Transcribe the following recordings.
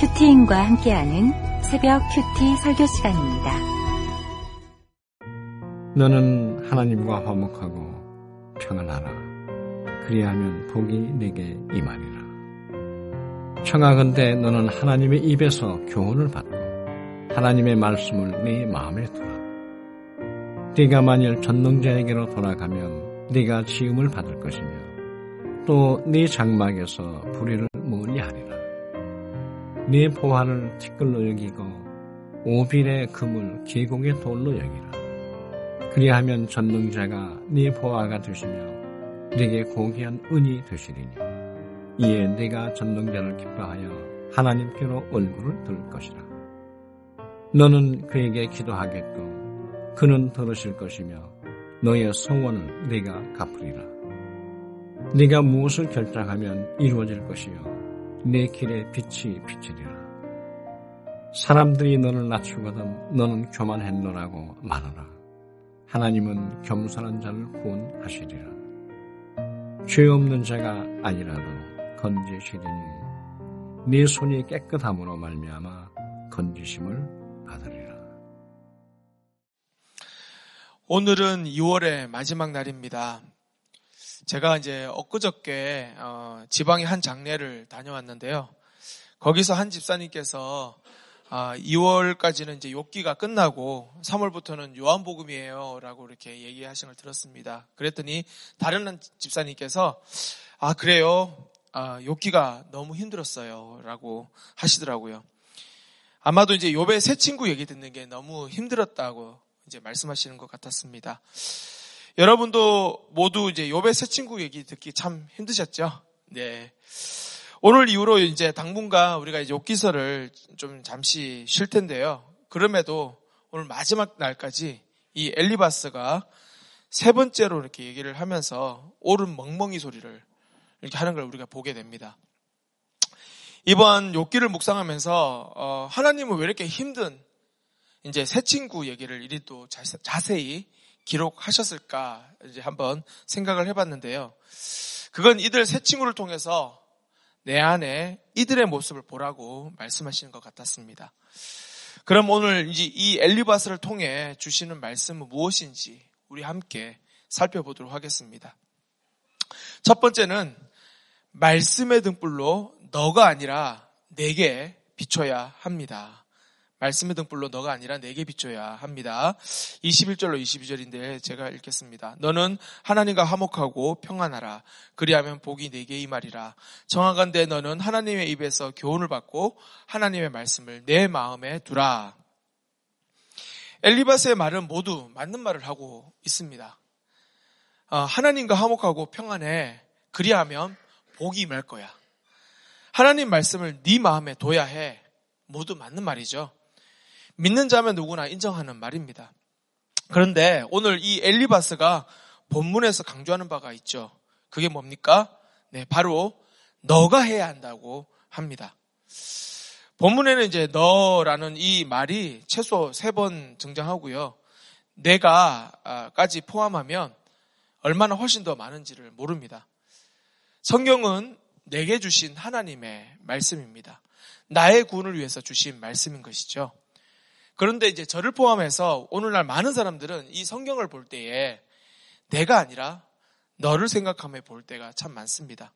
큐티인과 함께하는 새벽 큐티 설교 시간입니다. 너는 하나님과 화목하고 평안하라. 그리하면 복이 내게 임하리라. 청하건대 너는 하나님의 입에서 교훈을 받고 하나님의 말씀을 네 마음에 두라. 네가 만일 전능자에게로 돌아가면 네가 지음을 받을 것이며 또 네 장막에서 불의를. 네 보화를 티끌로 여기고 오빌의 금을 계곡의 돌로 여기라. 그리하면 전능자가 네 보화가 되시며 네게 고귀한 은이 되시리니 이에 네가 전능자를 기뻐하여 하나님께로 얼굴을 들 것이라. 너는 그에게 기도하겠고 그는 들으실 것이며 너의 소원을 네가 갚으리라. 네가 무엇을 결정하면 이루어질 것이요 내 길에 빛이 비치리라. 사람들이 너를 낮추거든 너는 교만했노라고 말하라. 하나님은 겸손한 자를 구원하시리라. 죄 없는 자가 아니라도 건지시리니 네 손이 깨끗함으로 말미암아 건지심을 받으리라. 오늘은 2월의 마지막 날입니다. 제가 이제 엊그저께 어, 지방의 한 장례를 다녀왔는데요. 거기서 한 집사님께서 아, 2월까지는 이제 욕기가 끝나고 3월부터는 요한복음이에요라고 이렇게 얘기하신 걸 들었습니다. 그랬더니 다른 한 집사님께서 아 그래요. 아, 욕기가 너무 힘들었어요라고 하시더라고요. 아마도 이제 요배 새 친구 얘기 듣는 게 너무 힘들었다고 이제 말씀하시는 것 같았습니다. 여러분도 모두 이제 요배 새 친구 얘기 듣기 참 힘드셨죠? 네. 오늘 이후로 이제 당분간 우리가 이제 옥기서를 좀 잠시 쉴 텐데요. 그럼에도 오늘 마지막 날까지 이 엘리바스가 세 번째로 이렇게 얘기를 하면서 옳은 멍멍이 소리를 이렇게 하는 걸 우리가 보게 됩니다. 이번 욕기를 묵상하면서 어, 하나님은 왜 이렇게 힘든 이제 새 친구 얘기를 이리 또 자세히 기록하셨을까 이제 한번 생각을 해봤는데요. 그건 이들 새 친구를 통해서 내 안에 이들의 모습을 보라고 말씀하시는 것 같았습니다. 그럼 오늘 이제 이 엘리바스를 통해 주시는 말씀은 무엇인지 우리 함께 살펴보도록 하겠습니다. 첫 번째는 말씀의 등불로 너가 아니라 내게 비춰야 합니다. 말씀의 등불로 너가 아니라 내게 비춰야 합니다. 21절로 22절인데 제가 읽겠습니다. 너는 하나님과 화목하고 평안하라. 그리하면 복이 내게 임하리라. 정하건대 너는 하나님의 입에서 교훈을 받고 하나님의 말씀을 내 마음에 두라. 엘리바스의 말은 모두 맞는 말을 하고 있습니다. 어, 하나님과 화목하고 평안해. 그리하면 복이 임할 거야. 하나님 말씀을 네 마음에 둬야 해. 모두 맞는 말이죠. 믿는 자면 누구나 인정하는 말입니다. 그런데 오늘 이 엘리바스가 본문에서 강조하는 바가 있죠. 그게 뭡니까? 네, 바로 너가 해야 한다고 합니다. 본문에는 이제 너라는 이 말이 최소 세 번 등장하고요. 내가까지 포함하면 얼마나 훨씬 더 많은지를 모릅니다. 성경은 내게 주신 하나님의 말씀입니다. 나의 구원을 위해서 주신 말씀인 것이죠. 그런데 이제 저를 포함해서 오늘날 많은 사람들은 이 성경을 볼 때에 내가 아니라 너를 생각하며 볼 때가 참 많습니다.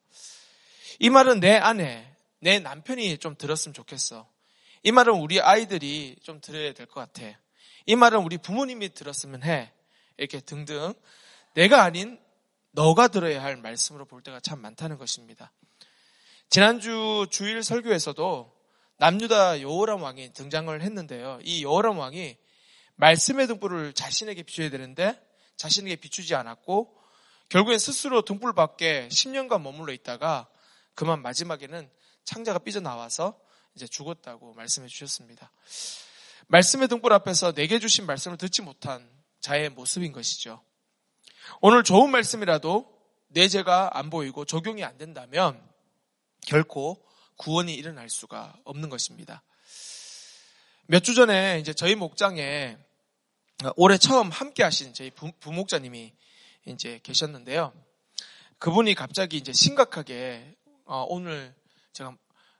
이 말은 내 아내, 내 남편이 좀 들었으면 좋겠어. 이 말은 우리 아이들이 좀 들어야 될 것 같아. 이 말은 우리 부모님이 들었으면 해. 이렇게 등등. 내가 아닌 너가 들어야 할 말씀으로 볼 때가 참 많다는 것입니다. 지난주 주일 설교에서도 남유다 여호람 왕이 등장을 했는데요. 이 여호람 왕이 말씀의 등불을 자신에게 비춰야 되는데 자신에게 비추지 않았고 결국엔 스스로 등불 밖에 10년간 머물러 있다가 그만 마지막에는 창자가 삐져나와서 이제 죽었다고 말씀해 주셨습니다. 말씀의 등불 앞에서 내게 주신 말씀을 듣지 못한 자의 모습인 것이죠. 오늘 좋은 말씀이라도 내 죄가 안 보이고 적용이 안 된다면 결코 구원이 일어날 수가 없는 것입니다. 몇 주 전에 이제 저희 목장에 올해 처음 함께 하신 저희 부, 부목자님이 이제 계셨는데요. 그분이 갑자기 이제 심각하게 어, 오늘 제가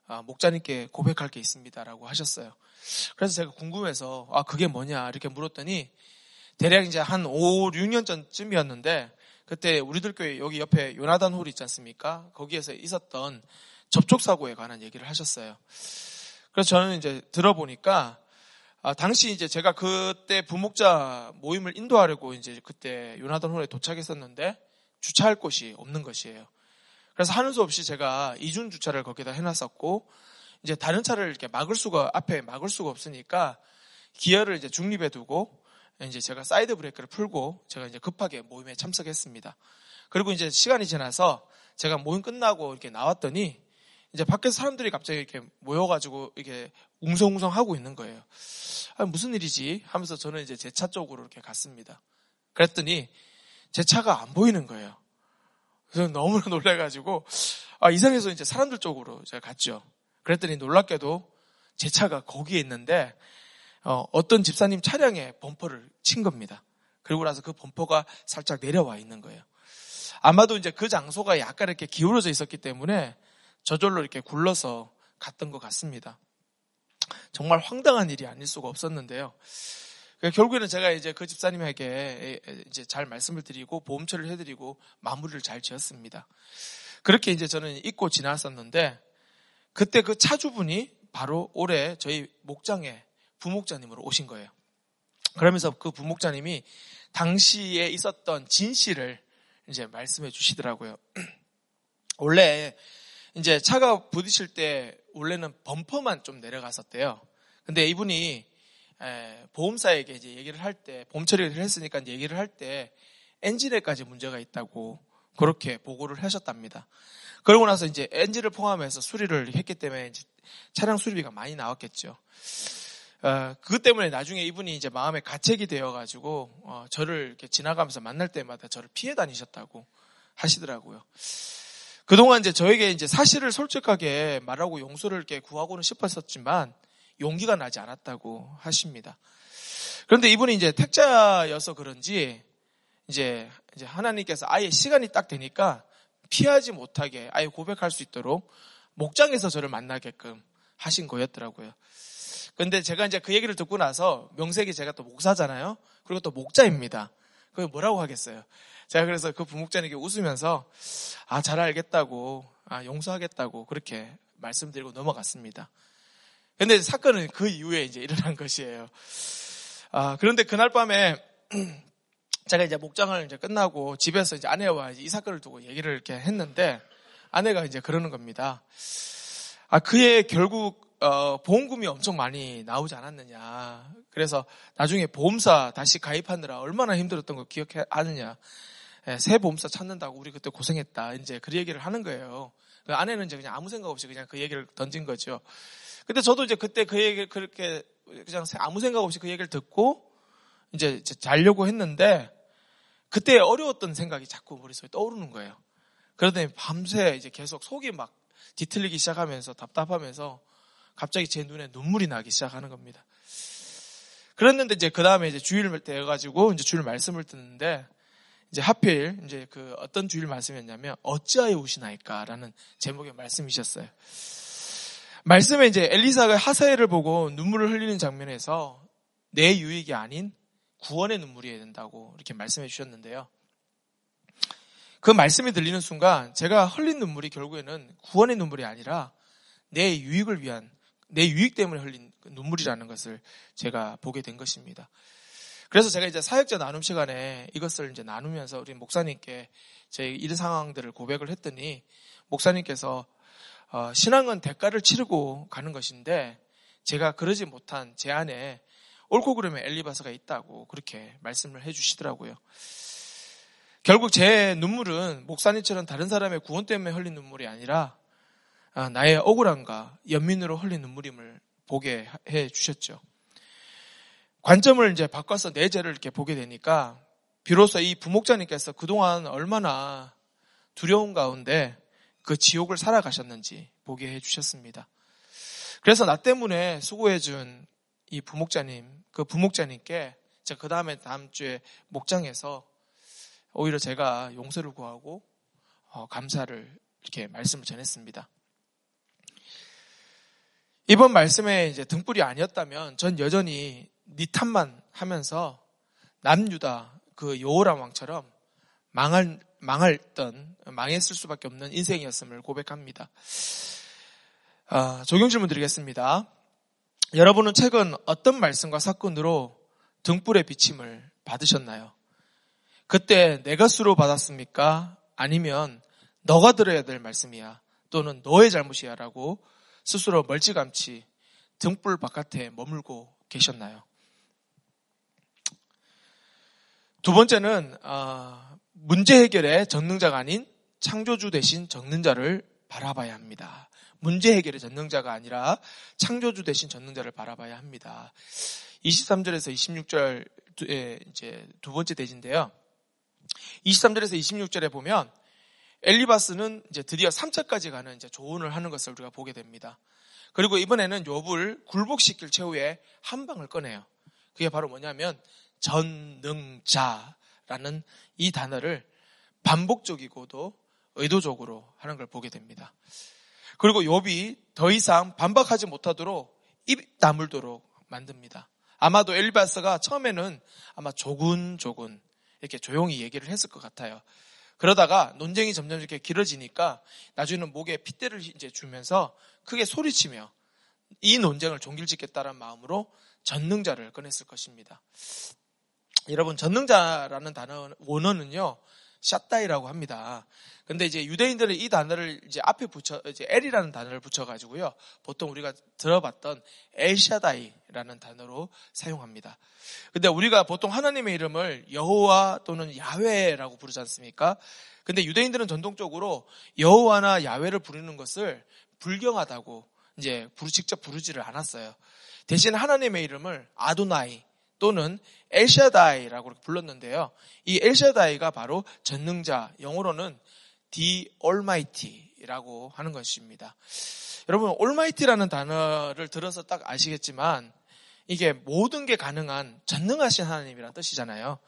아, 목자님께 고백할 게 있습니다라고 하셨어요. 그래서 제가 궁금해서 아 그게 뭐냐 이렇게 물었더니 대략 이제 한 5, 6년 전쯤이었는데 그때 우리들 교회 여기 옆에 요나단 홀 있지 않습니까? 거기에서 있었던 접촉 사고에 관한 얘기를 하셨어요. 그래서 저는 이제 들어보니까 아, 당시 이제 제가 그때 부목자 모임을 인도하려고 이제 그때 요나단 홀에 도착했었는데 주차할 곳이 없는 것이에요. 그래서 하는 수 없이 제가 이중 주차를 거기다 해놨었고 이제 다른 차를 이렇게 막을 수가 앞에 막을 수가 없으니까 기어를 이제 중립에 두고 이제 제가 사이드 브레이크를 풀고 제가 이제 급하게 모임에 참석했습니다. 그리고 이제 시간이 지나서 제가 모임 끝나고 이렇게 나왔더니 이제 밖에서 사람들이 갑자기 이렇게 모여가지고 이렇게 웅성웅성 하고 있는 거예요. 아, 무슨 일이지? 하면서 저는 이제 제 차 쪽으로 이렇게 갔습니다. 그랬더니 제 차가 안 보이는 거예요. 그래서 너무나 놀래가지고 아, 이상해서 이제 사람들 쪽으로 제가 갔죠. 그랬더니 놀랍게도 제 차가 거기에 있는데 어, 떤 집사님 차량에 범퍼를 친 겁니다. 그리고 나서 그 범퍼가 살짝 내려와 있는 거예요. 아마도 이제 그 장소가 약간 이렇게 기울어져 있었기 때문에 저절로 이렇게 굴러서 갔던 것 같습니다. 정말 황당한 일이 아닐 수가 없었는데요. 그러니까 결국에는 제가 이제 그 집사님에게 이제 잘 말씀을 드리고 보험 처리를 해드리고 마무리를 잘 지었습니다. 그렇게 이제 저는 잊고 지났었는데 그때 그 차주분이 바로 올해 저희 목장에 부목자님으로 오신 거예요. 그러면서 그 부목자님이 당시에 있었던 진실을 이제 말씀해 주시더라고요. 원래 이제 차가 부딪힐 때 원래는 범퍼만 좀 내려갔었대요. 근데 이분이 보험사에게 이제 얘기를 할 때, 보험 처리를 했으니까 얘기를 할 때 엔진에까지 문제가 있다고 그렇게 보고를 하셨답니다. 그러고 나서 이제 엔진을 포함해서 수리를 했기 때문에 차량 수리비가 많이 나왔겠죠. 어, 그것 때문에 나중에 이분이 이제 마음에 가책이 되어가지고 어, 저를 이렇게 지나가면서 만날 때마다 저를 피해 다니셨다고 하시더라고요. 그동안 이제 저에게 이제 사실을 솔직하게 말하고 용서를 이렇게 구하고는 싶었었지만 용기가 나지 않았다고 하십니다. 그런데 이분이 이제 택자여서 그런지 이제 이제 하나님께서 아예 시간이 딱 되니까 피하지 못하게 아예 고백할 수 있도록 목장에서 저를 만나게끔 하신 거였더라고요. 근데 제가 이제 그 얘기를 듣고 나서 명색이 제가 또 목사잖아요. 그리고 또 목자입니다. 그게 뭐라고 하겠어요? 제가 그래서 그 부목자님께 웃으면서 아, 잘 알겠다고, 아, 용서하겠다고 그렇게 말씀드리고 넘어갔습니다. 근데 사건은 그 이후에 이제 일어난 것이에요. 아, 그런데 그날 밤에 제가 이제 목장을 이제 끝나고 집에서 이제 아내와 이제 이 사건을 두고 얘기를 이렇게 했는데 아내가 이제 그러는 겁니다. 아, 그의 결국 어, 보험금이 엄청 많이 나오지 않았느냐. 그래서 나중에 보험사 다시 가입하느라 얼마나 힘들었던 거 기억하느냐. 예, 새 보험사 찾는다고 우리 그때 고생했다. 이제 그 얘기를 하는 거예요. 그 아내는 이제 그냥 아무 생각 없이 그냥 그 얘기를 던진 거죠. 근데 저도 이제 그때 그 얘기 그렇게 그냥 아무 생각 없이 그 얘기를 듣고 이제 자려고 했는데 그때 어려웠던 생각이 자꾸 머릿속에 떠오르는 거예요. 그러더니 밤새 이제 계속 속이 막 뒤틀리기 시작하면서 답답하면서 갑자기 제 눈에 눈물이 나기 시작하는 겁니다. 그랬는데 이제 그 다음에 이제 주일 되어가지고 이제 주일 말씀을 듣는데 이제 하필 이제 그 어떤 주일 말씀이었냐면 어찌하여 우시나이까라는 제목의 말씀이셨어요. 말씀에 이제 엘리사가 하사엘을 보고 눈물을 흘리는 장면에서 내 유익이 아닌 구원의 눈물이 어야 된다고 이렇게 말씀해 주셨는데요. 그 말씀이 들리는 순간 제가 흘린 눈물이 결국에는 구원의 눈물이 아니라 내 유익을 위한 내 유익 때문에 흘린 그 눈물이라는 것을 제가 보게 된 것입니다. 그래서 제가 이제 사역자 나눔 시간에 이것을 이제 나누면서 우리 목사님께 제 이런 상황들을 고백을 했더니 목사님께서 어, 신앙은 대가를 치르고 가는 것인데 제가 그러지 못한 제 안에 옳고 그름의 엘리바스가 있다고 그렇게 말씀을 해주시더라고요. 결국 제 눈물은 목사님처럼 다른 사람의 구원 때문에 흘린 눈물이 아니라 아, 나의 억울함과 연민으로 흘린 눈물임을 보게 해 주셨죠. 관점을 이제 바꿔서 내 죄를 이렇게 보게 되니까 비로소 이 부목자님께서 그동안 얼마나 두려운 가운데 그 지옥을 살아가셨는지 보게 해 주셨습니다. 그래서 나 때문에 수고해 준 이 부목자님, 그 부목자님께 제가 그 다음에 다음 주에 목장에서 오히려 제가 용서를 구하고 어, 감사를 이렇게 말씀을 전했습니다. 이번 말씀에 이제 등불이 아니었다면 전 여전히 니 탓만 하면서 남유다 그 요호람 왕처럼 망할 망할던 망했을 수밖에 없는 인생이었음을 고백합니다. 아, 적용 질문 드리겠습니다. 여러분은 최근 어떤 말씀과 사건으로 등불의 비침을 받으셨나요? 그때 내 것으로 받았습니까? 아니면 너가 들어야 될 말씀이야 또는 너의 잘못이야 라고 스스로 멀찌감치 등불 바깥에 머물고 계셨나요? 두 번째는 어, 문제 해결의 전능자가 아닌 창조주 대신 전능자를 바라봐야 합니다. 문제 해결의 전능자가 아니라 창조주 대신 전능자를 바라봐야 합니다. 23절에서 26절 이제 두 번째 대지인데요. 23절에서 26절에 보면 엘리바스는 이제 드디어 3차까지 가는 이제 조언을 하는 것을 우리가 보게 됩니다. 그리고 이번에는 욥을 굴복시킬 최후의 한 방을 꺼내요. 그게 바로 뭐냐면 전능자라는 이 단어를 반복적이고도 의도적으로 하는 걸 보게 됩니다. 그리고 욥이 더 이상 반박하지 못하도록 입 다물도록 만듭니다. 아마도 엘리바스가 처음에는 아마 조근조근 이렇게 조용히 얘기를 했을 것 같아요. 그러다가 논쟁이 점점 이렇게 길어지니까 나중에는 목에 핏대를 이제 주면서 크게 소리치며 이 논쟁을 종길짓겠다는 마음으로 전능자를 꺼냈을 것입니다. 여러분 전능자라는 단어 원어는요 샷다이라고 합니다. 근데 이제 유대인들은 이 단어를 이제 앞에 붙여 이제 엘이라는 단어를 붙여 가지고요. 보통 우리가 들어봤던 엘샤다이라는 단어로 사용합니다. 근데 우리가 보통 하나님의 이름을 여호와 또는 야훼라고 부르지 않습니까? 근데 유대인들은 전통적으로 여호와나 야훼를 부르는 것을 불경하다고 이제 직접 부르지를 않았어요. 대신 하나님의 이름을 아도나이 또는 엘샤다이라고 불렀는데요. 이 엘샤다이가 바로 전능자, 영어로는 the Almighty라고 하는 것입니다. 여러분, Almighty라는 단어를 들어서 딱 아시겠지만 이게 모든 게 가능한 전능하신 하나님이라는 뜻이잖아요.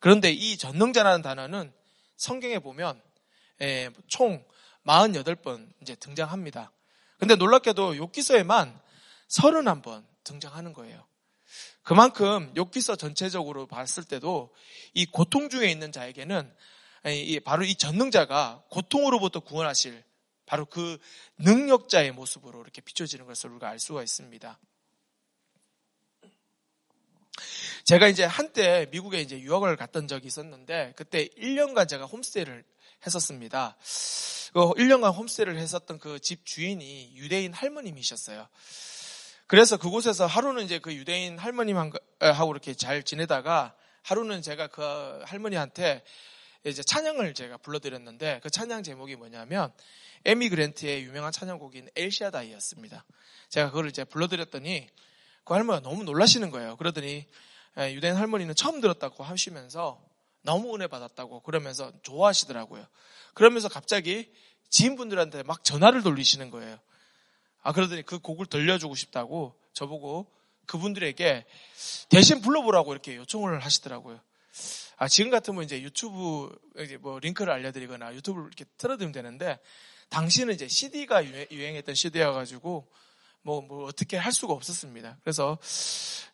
그런데 이 전능자라는 단어는 성경에 보면 예, 총 48번 이제 등장합니다. 근데 놀랍게도 욕기서에만 31번 등장하는 거예요. 그만큼 욕기서 전체적으로 봤을 때도 이 고통 중에 있는 자에게는 바로 이 전능자가 고통으로부터 구원하실 바로 그 능력자의 모습으로 이렇게 비춰지는 것을 우리가 알 수가 있습니다. 제가 이제 한때 미국에 이제 유학을 갔던 적이 있었는데 그때 1년간 제가 홈스테이를 했었습니다. 그 1년간 홈스테이를 했었던 그 집 주인이 유대인 할머님이셨어요. 그래서 그곳에서 하루는 이제 그 유대인 할머님하고 이렇게 잘 지내다가 하루는 제가 그 할머니한테 이제 찬양을 제가 불러드렸는데 그 찬양 제목이 뭐냐면 에미 그랜트의 유명한 찬양곡인 엘샤다이였습니다. 제가 그걸 이제 불러드렸더니 그 할머니가 너무 놀라시는 거예요. 그러더니 유대인 할머니는 처음 들었다고 하시면서 너무 은혜 받았다고 그러면서 좋아하시더라고요. 그러면서 갑자기 지인분들한테 막 전화를 돌리시는 거예요. 아, 그러더니 그 곡을 들려주고 싶다고 저보고 그분들에게 대신 불러보라고 이렇게 요청을 하시더라고요. 아, 지금 같으면 이제 유튜브, 이제 뭐 링크를 알려드리거나 유튜브를 이렇게 틀어드리면 되는데, 당시는 이제 CD가 유행했던 시대여가지고, 뭐, 뭐, 어떻게 할 수가 없었습니다. 그래서,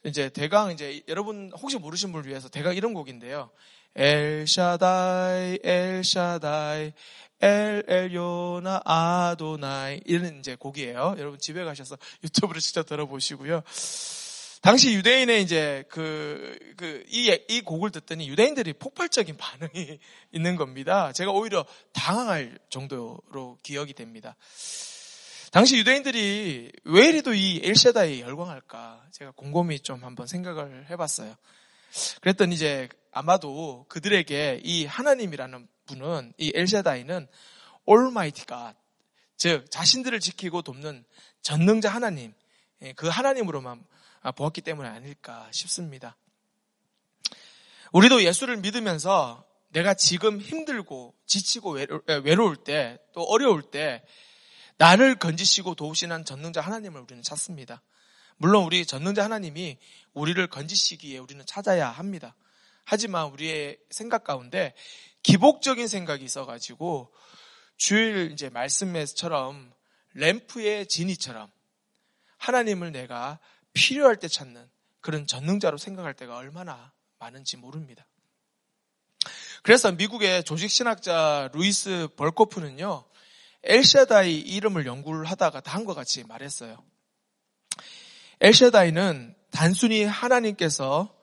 이제 대강 이제 여러분 혹시 모르신 분을 위해서 대강 이런 곡인데요. 엘샤다이, 엘샤다이, 엘 엘요나 아도나이 이런 이제 곡이에요. 여러분 집에 가셔서 유튜브를 직접 들어보시고요. 당시 유대인의 이제 그, 그, 이, 이 곡을 듣더니 유대인들이 폭발적인 반응이 있는 겁니다. 제가 오히려 당황할 정도로 기억이 됩니다. 당시 유대인들이 왜 이리도 이 엘샤다에 열광할까? 제가 곰곰이 좀 한번 생각을 해봤어요. 그랬더니 이제 아마도 그들에게 이 하나님이라는 분은 이 엘샤다이는 올마이티가 즉 자신들을 지키고 돕는 전능자 하나님 예, 그 하나님으로만 보았기 때문에 아닐까 싶습니다. 우리도 예수를 믿으면서 내가 지금 힘들고 지치고 외로울 때 또 어려울 때 나를 건지시고 도우시는 전능자 하나님을 우리는 찾습니다. 물론 우리 전능자 하나님이 우리를 건지시기에 우리는 찾아야 합니다. 하지만 우리의 생각 가운데 기복적인 생각이 있어가지고 주일 이제 말씀에서처럼 램프의 진이처럼 하나님을 내가 필요할 때 찾는 그런 전능자로 생각할 때가 얼마나 많은지 모릅니다. 그래서 미국의 조직신학자 루이스 벌코프는요, 엘샤다이 이름을 연구를 하다가 다음과 같이 말했어요. 엘샤다이는 단순히 하나님께서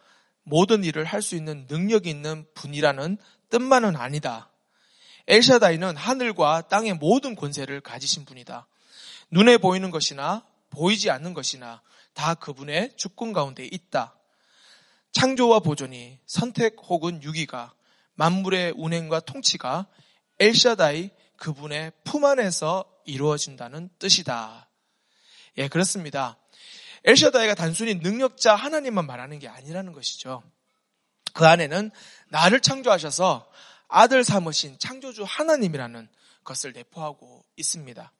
모든 일을 할 수 있는 능력이 있는 분이라는 뜻만은 아니다. 엘샤다이는 하늘과 땅의 모든 권세를 가지신 분이다. 눈에 보이는 것이나 보이지 않는 것이나 다 그분의 주권 가운데 있다. 창조와 보존이 선택 혹은 유기가 만물의 운행과 통치가 엘샤다이 그분의 품 안에서 이루어진다는 뜻이다. 예, 그렇습니다. 엘샤다이가 단순히 능력자 하나님만 말하는 게 아니라는 것이죠. 그 안에는 나를 창조하셔서 아들 삼으신 창조주 하나님이라는 것을 내포하고 있습니다.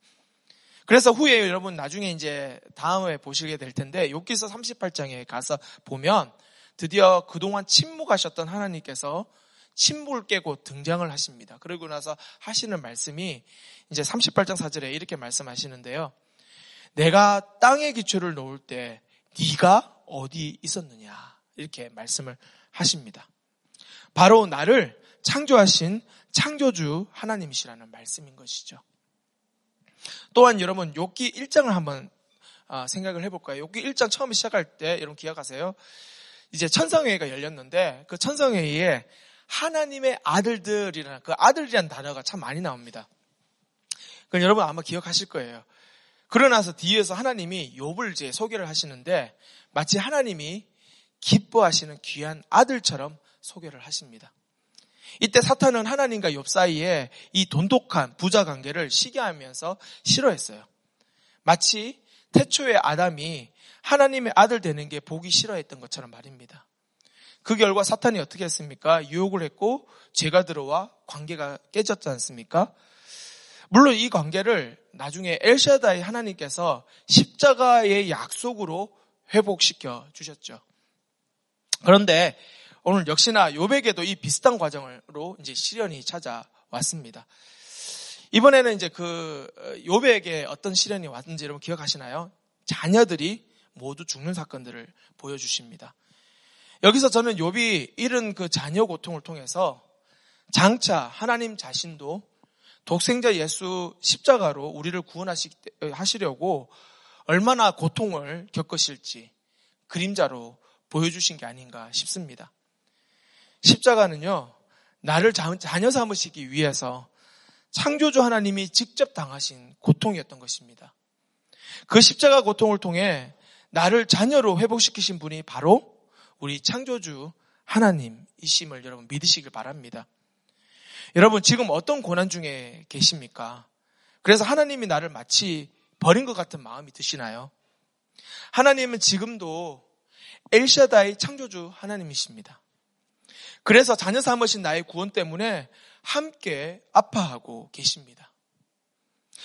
그래서 후에 여러분 나중에 이제 다음에 보시게 될 텐데 욥기서 38장에 가서 보면 드디어 그동안 침묵하셨던 하나님께서 침묵을 깨고 등장을 하십니다. 그러고 나서 하시는 말씀이 이제 38장 4절에 이렇게 말씀하시는데요. 내가 땅의 기초를 놓을 때 네가 어디 있었느냐 이렇게 말씀을 하십니다. 바로 나를 창조하신 창조주 하나님이시라는 말씀인 것이죠. 또한 여러분 욥기 1장을 한번 아, 생각을 해볼까요? 욥기 1장 처음에 시작할 때 여러분 기억하세요? 이제 천성회의가 열렸는데 그 천성회의에 하나님의 아들들이라는 그 아들이라는 단어가 참 많이 나옵니다. 그 여러분 아마 기억하실 거예요. 그러나서 뒤에서 하나님이 욥을 이제 소개를 하시는데 마치 하나님이 기뻐하시는 귀한 아들처럼 소개를 하십니다. 이때 사탄은 하나님과 욥 사이에 이 돈독한 부자 관계를 시기하면서 싫어했어요. 마치 태초의 아담이 하나님의 아들 되는 게 보기 싫어했던 것처럼 말입니다. 그 결과 사탄이 어떻게 했습니까? 유혹을 했고 죄가 들어와 관계가 깨졌지 않습니까? 물론 이 관계를 나중에 엘샤다이 하나님께서 십자가의 약속으로 회복시켜 주셨죠. 그런데 오늘 역시나 요백에도 이 비슷한 과정으로 이제 시련이 찾아왔습니다. 이번에는 이제 그 요백에 어떤 시련이 왔는지 여러분 기억하시나요? 자녀들이 모두 죽는 사건들을 보여주십니다. 여기서 저는 욥이 잃은 그 자녀 고통을 통해서 장차 하나님 자신도 독생자 예수 십자가로 우리를 구원하시려고 얼마나 고통을 겪으실지 그림자로 보여주신 게 아닌가 싶습니다. 십자가는요, 나를 자녀 삼으시기 위해서 창조주 하나님이 직접 당하신 고통이었던 것입니다. 그 십자가 고통을 통해 나를 자녀로 회복시키신 분이 바로 우리 창조주 하나님이심을 여러분 믿으시길 바랍니다. 여러분 지금 어떤 고난 중에 계십니까? 그래서 하나님이 나를 마치 버린 것 같은 마음이 드시나요? 하나님은 지금도 엘샤다의 창조주 하나님이십니다. 그래서 자녀 삼으신 나의 구원 때문에 함께 아파하고 계십니다.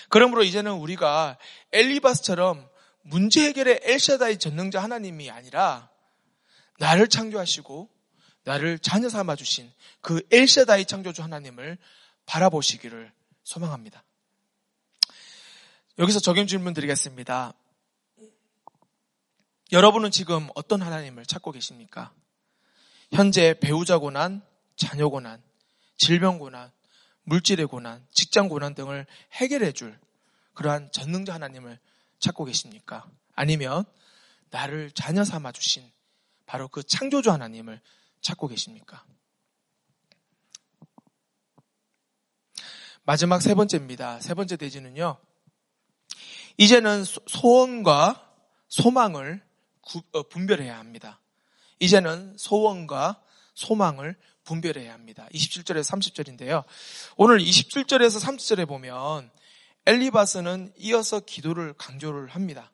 그러므로 이제는 우리가 엘리바스처럼 문제 해결의 엘샤다의 전능자 하나님이 아니라 나를 창조하시고 나를 자녀 삼아 주신 그 엘샤다이 창조주 하나님을 바라보시기를 소망합니다. 여기서 적용 질문 드리겠습니다. 여러분은 지금 어떤 하나님을 찾고 계십니까? 현재 배우자 고난, 자녀 고난, 질병 고난, 물질의 고난, 직장 고난 등을 해결해 줄 그러한 전능자 하나님을 찾고 계십니까? 아니면 나를 자녀 삼아 주신 바로 그 창조주 하나님을 찾고 계십니까? 마지막 세 번째입니다. 세 번째 대지는요. 이제는 소원과 소망을 어, 분별해야 합니다. 이제는 소원과 소망을 분별해야 합니다. 27절에서 30절인데요. 오늘 27절에서 30절에 보면 엘리바스는 이어서 기도를 강조를 합니다.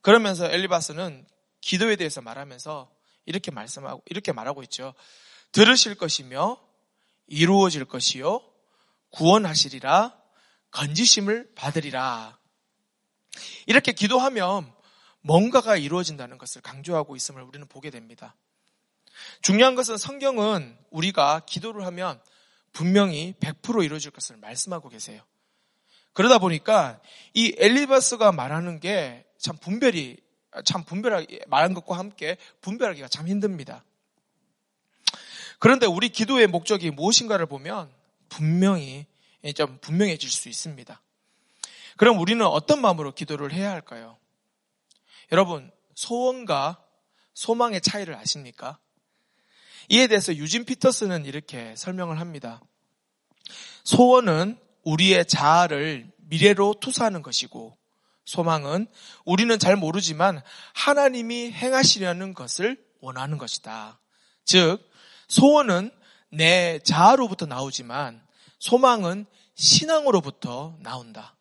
그러면서 엘리바스는 기도에 대해서 말하면서 이렇게 말씀하고 이렇게 말하고 있죠. 들으실 것이며 이루어질 것이요 구원하시리라 건지심을 받으리라. 이렇게 기도하면 뭔가가 이루어진다는 것을 강조하고 있음을 우리는 보게 됩니다. 중요한 것은 성경은 우리가 기도를 하면 분명히 100% 이루어질 것을 말씀하고 계세요. 그러다 보니까 이 엘리바스가 말하는 게 참 분별이 참 분별하게 말한 것과 함께 분별하기가 참 힘듭니다. 그런데 우리 기도의 목적이 무엇인가를 보면 분명히 좀 분명해질 수 있습니다. 그럼 우리는 어떤 마음으로 기도를 해야 할까요? 여러분, 소원과 소망의 차이를 아십니까? 이에 대해서 유진 피터스는 이렇게 설명을 합니다. 소원은 우리의 자아를 미래로 투사하는 것이고 소망은 우리는 잘 모르지만 하나님이 행하시려는 것을 원하는 것이다. 즉, 소원은 내 자아로부터 나오지만 소망은 신앙으로부터 나온다.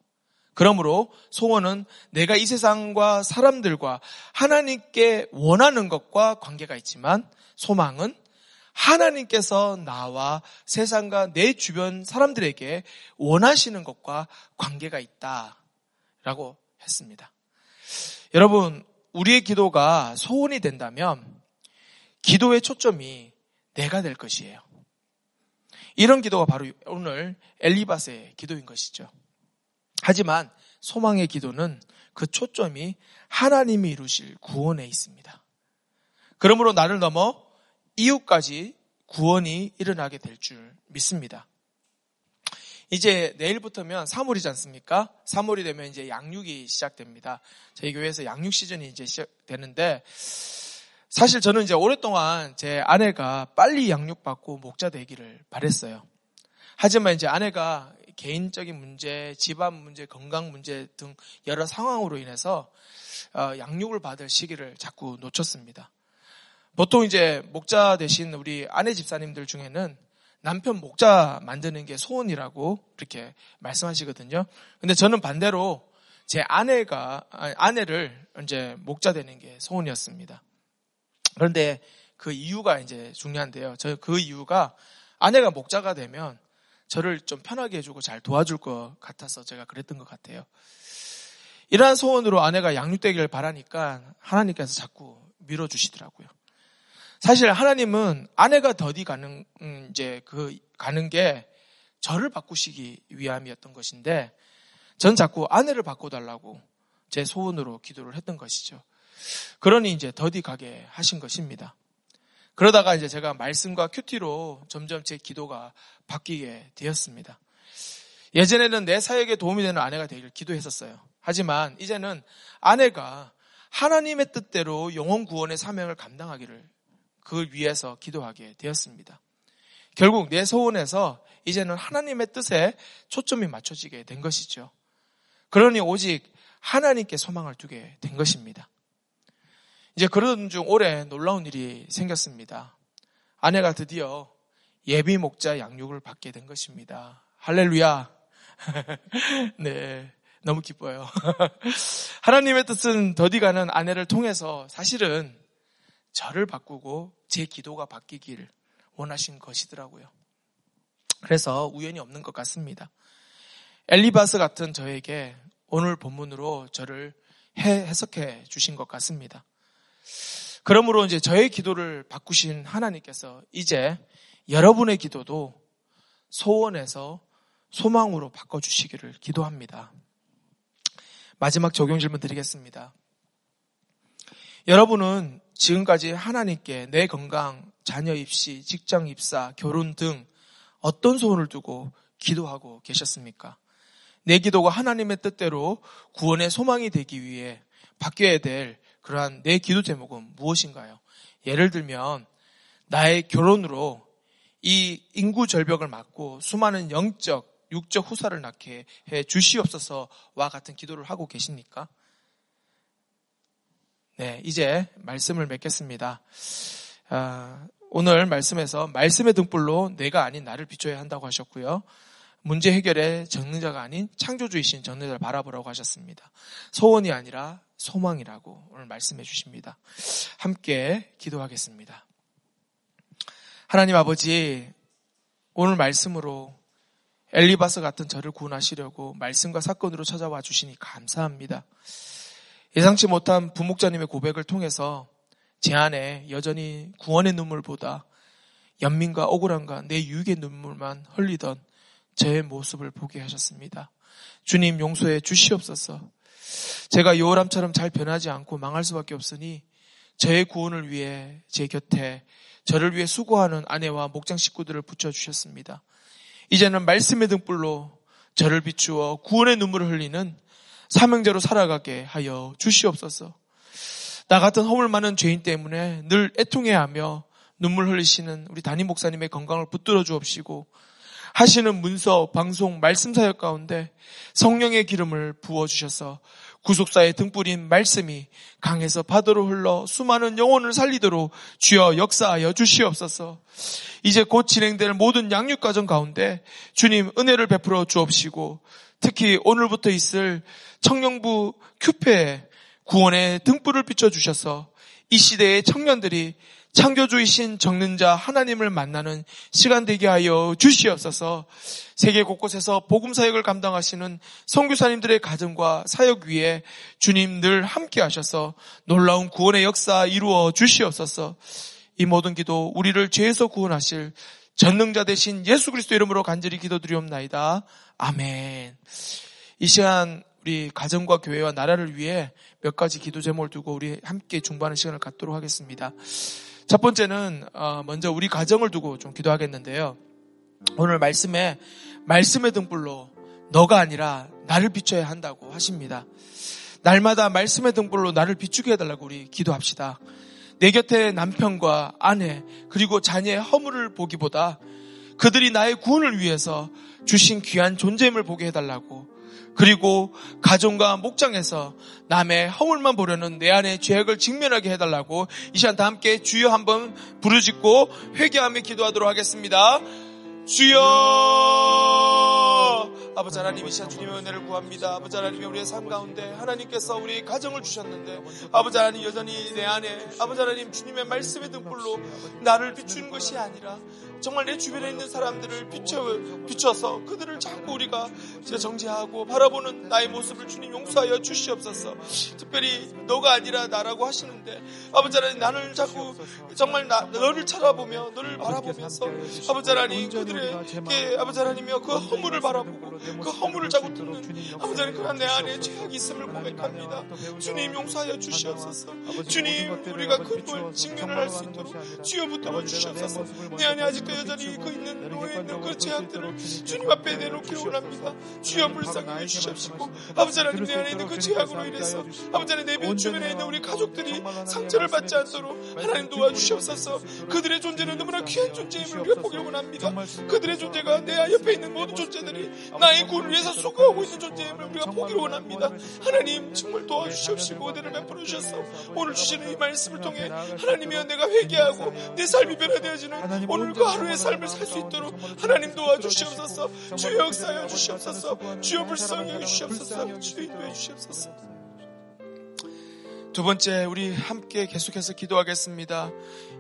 그러므로 소원은 내가 이 세상과 사람들과 하나님께 원하는 것과 관계가 있지만 소망은 하나님께서 나와 세상과 내 주변 사람들에게 원하시는 것과 관계가 있다. 라고 했습니다. 여러분, 우리의 기도가 소원이 된다면 기도의 초점이 내가 될 것이에요. 이런 기도가 바로 오늘 엘리바스의 기도인 것이죠. 하지만 소망의 기도는 그 초점이 하나님이 이루실 구원에 있습니다. 그러므로 나를 넘어 이웃까지 구원이 일어나게 될 줄 믿습니다. 이제 내일부터면 3월이지 않습니까? 3월이 되면 이제 양육이 시작됩니다. 저희 교회에서 양육 시즌이 이제 시작되는데 사실 저는 이제 오랫동안 제 아내가 빨리 양육받고 목자 되기를 바랬어요. 하지만 이제 아내가 개인적인 문제, 집안 문제, 건강 문제 등 여러 상황으로 인해서 어, 양육을 받을 시기를 자꾸 놓쳤습니다. 보통 이제 목자 되신 우리 아내 집사님들 중에는 남편 목자 만드는 게 소원이라고 그렇게 말씀하시거든요. 근데 저는 반대로 제 아내가 아내를 이제 목자 되는 게 소원이었습니다. 그런데 그 이유가 이제 중요한데요. 저 그 이유가 아내가 목자가 되면 저를 좀 편하게 해주고 잘 도와줄 것 같아서 제가 그랬던 것 같아요. 이러한 소원으로 아내가 양육되기를 바라니까 하나님께서 자꾸 밀어주시더라고요. 사실 하나님은 아내가 더디 가는 음, 이제 그 가는 게 저를 바꾸시기 위함이었던 것인데 전 자꾸 아내를 바꿔달라고 제 소원으로 기도를 했던 것이죠. 그러니 이제 더디 가게 하신 것입니다. 그러다가 이제 제가 말씀과 큐티로 점점 제 기도가 바뀌게 되었습니다. 예전에는 내 사역에 도움이 되는 아내가 되기를 기도했었어요. 하지만 이제는 아내가 하나님의 뜻대로 영혼 구원의 사명을 감당하기를 그걸 위해서 기도하게 되었습니다. 결국 내 소원에서 이제는 하나님의 뜻에 초점이 맞춰지게 된 것이죠. 그러니 오직 하나님께 소망을 두게 된 것입니다. 이제 그러던 중 올해 놀라운 일이 생겼습니다. 아내가 드디어 예비 목자 양육을 받게 된 것입니다. 할렐루야. 네. 너무 기뻐요. 하나님의 뜻은 더디가는 아내를 통해서 사실은 저를 바꾸고 제 기도가 바뀌길 원하신 것이더라고요. 그래서 우연이 없는 것 같습니다. 엘리바스 같은 저에게 오늘 본문으로 저를 해석해 주신 것 같습니다. 그러므로 이제 저의 기도를 바꾸신 하나님께서 이제 여러분의 기도도 소원에서 소망으로 바꿔주시기를 기도합니다. 마지막 적용 질문 드리겠습니다. 여러분은 지금까지 하나님께 내 건강, 자녀 입시, 직장 입사, 결혼 등 어떤 소원을 두고 기도하고 계셨습니까? 내 기도가 하나님의 뜻대로 구원의 소망이 되기 위해 바뀌어야 될 그러한 내 기도 제목은 무엇인가요? 예를 들면 나의 결혼으로 이 인구 절벽을 막고 수많은 영적, 육적 후사를 낳게 해 주시옵소서와 같은 기도를 하고 계십니까? 네, 이제 말씀을 맺겠습니다. 아, 오늘 말씀에서 말씀의 등불로 내가 아닌 나를 비춰야 한다고 하셨고요. 문제 해결의 전능자가 아닌 창조주이신 전능자를 바라보라고 하셨습니다. 소원이 아니라 소망이라고 오늘 말씀해 주십니다. 함께 기도하겠습니다. 하나님 아버지, 오늘 말씀으로 엘리바스 같은 저를 구원하시려고 말씀과 사건으로 찾아와 주시니 감사합니다. 예상치 못한 부목자님의 고백을 통해서 제 안에 여전히 구원의 눈물보다 연민과 억울함과 내 유익의 눈물만 흘리던 저의 모습을 보게 하셨습니다. 주님 용서해 주시옵소서. 제가 요람처럼 잘 변하지 않고 망할 수밖에 없으니 저의 구원을 위해 제 곁에 저를 위해 수고하는 아내와 목장 식구들을 붙여주셨습니다. 이제는 말씀의 등불로 저를 비추어 구원의 눈물을 흘리는 사명자로 살아가게 하여 주시옵소서. 나 같은 허물 많은 죄인 때문에 늘 애통해하며 눈물 흘리시는 우리 담임 목사님의 건강을 붙들어 주옵시고 하시는 문서, 방송, 말씀 사역 가운데 성령의 기름을 부어 주셔서 구속사의 등불인 말씀이 강에서 바다로 흘러 수많은 영혼을 살리도록 주여 역사하여 주시옵소서. 이제 곧 진행될 모든 양육 과정 가운데 주님 은혜를 베풀어 주옵시고 특히 오늘부터 있을 청년부 큐페에 구원의 등불을 비춰 주셔서 이 시대의 청년들이 창조주이신 정는자 하나님을 만나는 시간 되게 하여 주시옵소서. 세계 곳곳에서 복음 사역을 감당하시는 선교사님들의 가정과 사역 위에 주님 늘 함께 하셔서 놀라운 구원의 역사 이루어 주시옵소서. 이 모든 기도 우리를 죄에서 구원하실 전능자 되신 예수 그리스도 이름으로 간절히 기도드리옵나이다. 아멘. 이 시간 우리 가정과 교회와 나라를 위해 몇 가지 기도 제목을 두고 우리 함께 중보하는 시간을 갖도록 하겠습니다. 첫 번째는 어, 먼저 우리 가정을 두고 좀 기도하겠는데요. 오늘 말씀에 말씀의 등불로 너가 아니라 나를 비춰야 한다고 하십니다. 날마다 말씀의 등불로 나를 비추게 해달라고 우리 기도합시다. 내 곁에 남편과 아내 그리고 자녀의 허물을 보기보다 그들이 나의 구원을 위해서 주신 귀한 존재임을 보게 해달라고 그리고 가정과 목장에서 남의 허물만 보려는 내 안의 죄악을 직면하게 해달라고 이 시간 다 함께 주여 한번 부르짖고 회개하며 기도하도록 하겠습니다. 주여 아버지 하나님 이 시간 주님의 은혜를 구합니다. 아버지 하나님이 우리의 삶 가운데 하나님께서 우리 가정을 주셨는데 아버지 하나님 여전히 내 안에 아버지 하나님 주님의 말씀의 등불로 나를 비추는 것이 아니라 정말 내 주변에 있는 사람들을 비춰, 비춰서 그들을 자꾸 우리가 정지하고 바라보는 나의 모습을 주님 용서하여 주시옵소서. 특별히 너가 아니라 나라고 하시는데 아버지 하나님 나를 자꾸 정말 나, 너를 찾아보며 너를 바라보면서 아버지 하나님 그들의 아버지 하나님이여 그 허물을 바라보고 그 허물을 자꾸 듣는 아버지 하나님 그런 내 안에 죄악이 있음을 고백합니다. 주님 용서하여 주시옵소서. 주님 우리가 그걸 직면을 할 수 있도록 주여 붙들어 주시옵소서. 내 안에 아직도 여전히 그 있는 노예 있는 그 죄악들을 주님 앞에 내놓기 원합니다. 주여 불쌍히 주시옵시고 아버지 하나님 내 안에 있는 그 죄악으로 인해서 아버지 하나님 내 주변에 있는 우리 가족들이 상처를 받지 않도록 하나님 도와주시옵소서. 그들의 존재는 너무나 귀한 존재임을 벽보기 원합니다. 그들의 존재가 내 옆에 있는 모든 존재들이 나의 구원을 위해서 수고하고 있는 존재임을 우리가 보기를 원합니다. 하나님 정말 도와주시옵시고 은혜를 베풀어 주셔서 오늘 주시는 이 말씀을 통해 하나님이여 내가 회개하고 내 삶이 변화되어지는 오늘 그 하루 의 삶을 살 수 있도록 하나님 도와주시옵소서. 주여 역사하여 주시옵소서. 주여 불쌍히 해주시옵소서. 주여 인도해 주시옵소서. 두 번째 우리 함께 계속해서 기도하겠습니다.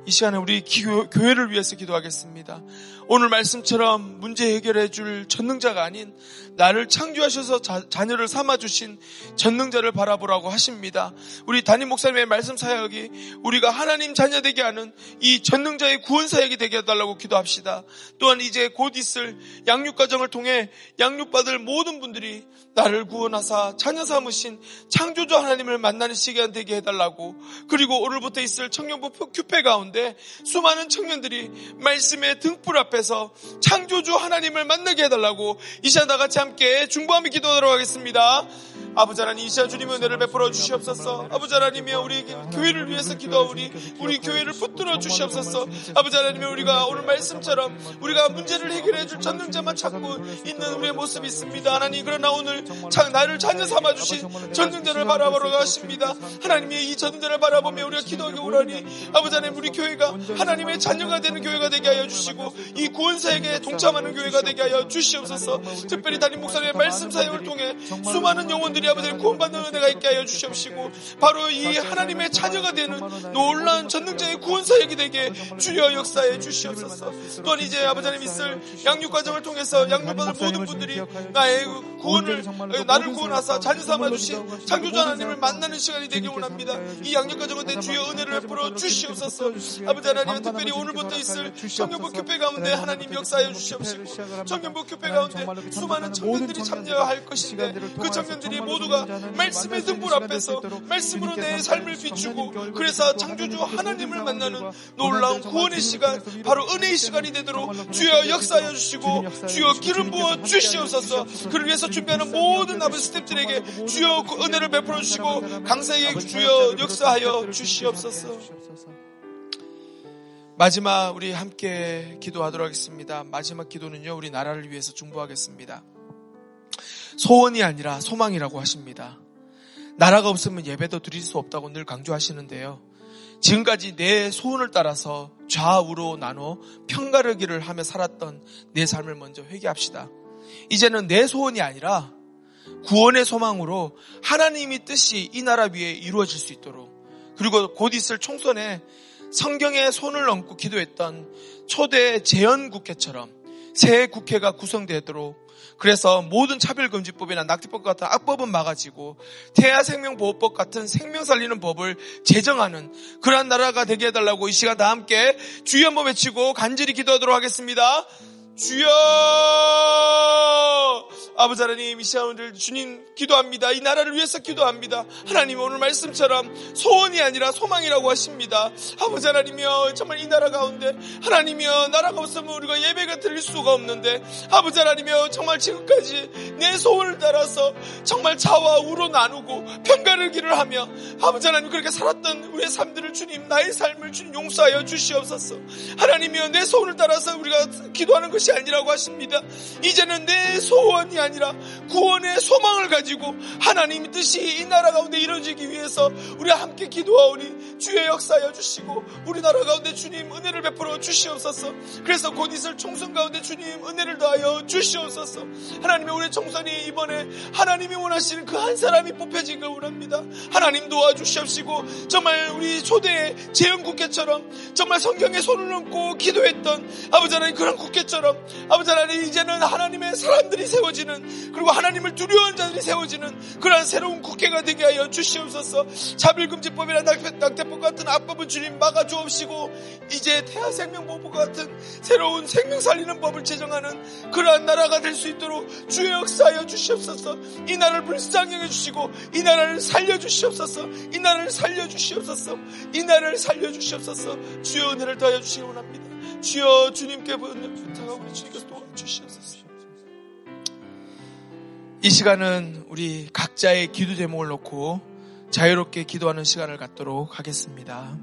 이 시간에 우리 기교, 교회를 위해서 기도하겠습니다. 오늘 말씀처럼 문제 해결해 줄 전능자가 아닌 나를 창조하셔서 자, 자녀를 삼아 주신 전능자를 바라보라고 하십니다. 우리 담임 목사님의 말씀 사역이 우리가 하나님 자녀 되게 하는 이 전능자의 구원 사역이 되게 해달라고 기도합시다. 또한 이제 곧 있을 양육 과정을 통해 양육받을 모든 분들이 나를 구원하사 자녀 삼으신 창조주 하나님을 만나는 시간 되게 해달라고. 그리고 오늘부터 있을 청년부 큐페 가운데 수많은 청년들이 말씀의 등불 앞에서 창조주 하나님을 만나게 해달라고. 이 시간 다 같이 함께 중보하며 기도하도록 하겠습니다. 아버지 하나님 이 시간 주님의 은혜를 베풀어 주시옵소서. 아버지 하나님이 우리 교회를 위해서 기도하오니 우리 교회를 붙들어 주시옵소서. 아버지 하나님이 우리가 오늘 말씀처럼 우리가 문제를 해결해 줄 전능자만 찾고 있는 우리의 모습이 있습니다. 하나님 그러나 오늘 참 나를 자녀 삼아 주신 전능자를 바라보러 가십니다. 하나님이 이 전능자를 바라보며 우리가 기도하기 원하니 아버지 하나님 우리 교회가 하나님의 자녀가 되는 교회가 되게 하여 주시고 이 구원사에게 동참하는 교회가 되게 하여 주시옵소서. 특별히 담임 목사님의 말씀 사역을 통해 수많은 영혼들이 아버지를 구원받는 은혜가 있게 하여 주시옵시고 바로 이 하나님의 자녀가 되는 놀라운 전능자의 구원 사역이 되게 주여 역사해 주시옵소서. 또한 이제 아버지 하나님 있을 양육 과정을 통해서 양육받을 모든 분들이 나의 구원을 나를 구원하사 자녀 삼아 주신 창조주 하나님을 만나는 시간이 되기 원합니다. 이 양육 과정은 내 주여 은혜를 베풀어 주시옵소서. 아버지 하나님 특별히 오늘부터 있을 청년부 교회 가운데 하나님 역사해 주시옵시고 청년부 교회 가운데 수많은 청년들이 참여할 것인데 그 청년들이 모두가 말씀의 등불 앞에서 말씀으로 내 삶을 비추고 그래서 창조주 하나님을 만나는 놀라운 구원의 시간 바로 은혜의 시간이 되도록 주여 역사하여 주시고 주여 기름 부어 주시옵소서 그를 위해서 준비하는 모든 아버지 스탭들에게 주여 그 은혜를 베풀어 주시고 강사에게 주여 역사하여 주시옵소서 마지막 우리 함께 기도하도록 하겠습니다. 마지막 기도는요, 우리 나라를 위해서 중보하겠습니다. 소원이 아니라 소망이라고 하십니다. 나라가 없으면 예배도 드릴 수 없다고 늘 강조하시는데요. 지금까지 내 소원을 따라서 좌우로 나눠 평가르기를 하며 살았던 내 삶을 먼저 회개합시다. 이제는 내 소원이 아니라 구원의 소망으로 하나님이 뜻이 이 나라 위에 이루어질 수 있도록 그리고 곧 있을 총선에 성경에 손을 얹고 기도했던 초대 재연국회처럼 새 국회가 구성되도록 그래서 모든 차별금지법이나 낙태법 같은 악법은 막아지고 태아생명보호법 같은 생명 살리는 법을 제정하는 그러한 나라가 되게 해달라고 이 시간 다 함께 주여 한번 외치고 간절히 기도하도록 하겠습니다. 주여 아버지 하나님 이 시간 오늘 주님 기도합니다. 이 나라를 위해서 기도합니다. 하나님 오늘 말씀처럼 소원이 아니라 소망이라고 하십니다. 아버지 하나님이여 정말 이 나라 가운데 하나님이여 나라가 없으면 우리가 예배가 드릴 수가 없는데 아버지 하나님이여 정말 지금까지 내 소원을 따라서 정말 자와 우로 나누고 평가를 기를 하며 아버지 하나님 그렇게 살았던 우리의 삶들을 주님 나의 삶을 주님 용서하여 주시옵소서. 하나님이여 내 소원을 따라서 우리가 기도하는 것이 아니라고 하십니다. 이제는 내 소원이 아니라 구원의 소망을 가지고 하나님의 뜻이 이 나라 가운데 이루어지기 위해서 우리 함께 기도하오니 주의 역사하여 주시고 우리나라 가운데 주님 은혜를 베풀어 주시옵소서. 그래서 곧 있을 총선 가운데 주님 은혜를 더하여 주시옵소서. 하나님의 우리 총선이 이번에 하나님이 원하시는 그 한 사람이 뽑혀지길 원합니다. 하나님 도와주시옵시고 정말 우리 초대의 재연국회처럼 정말 성경에 손을 얹고 기도했던 아버지 하나님 그런 국회처럼 아버지 하나님 이제는 하나님의 사람들이 세워지는 그리고 하나님을 두려워하는 자들이 세워지는 그러한 새로운 국회가 되게 하여 주시옵소서. 자빌금지법이나 낙태법 같은 악법을 주님 막아주옵시고 이제 태아생명보호 같은 새로운 생명 살리는 법을 제정하는 그러한 나라가 될 수 있도록 주의 역사하여 주시옵소서. 이 나라를 불쌍히 여겨주시고 이 나라를 살려주시옵소서. 이 나라를 살려주시옵소서. 이 나라를 살려주시옵소서. 주의 은혜를 더하여 주시기 원합니다 주여 주님께 부탁하고 주님께서 도와주시옵소서 이 시간은 우리 각자의 기도 제목을 놓고 자유롭게 기도하는 시간을 갖도록 하겠습니다.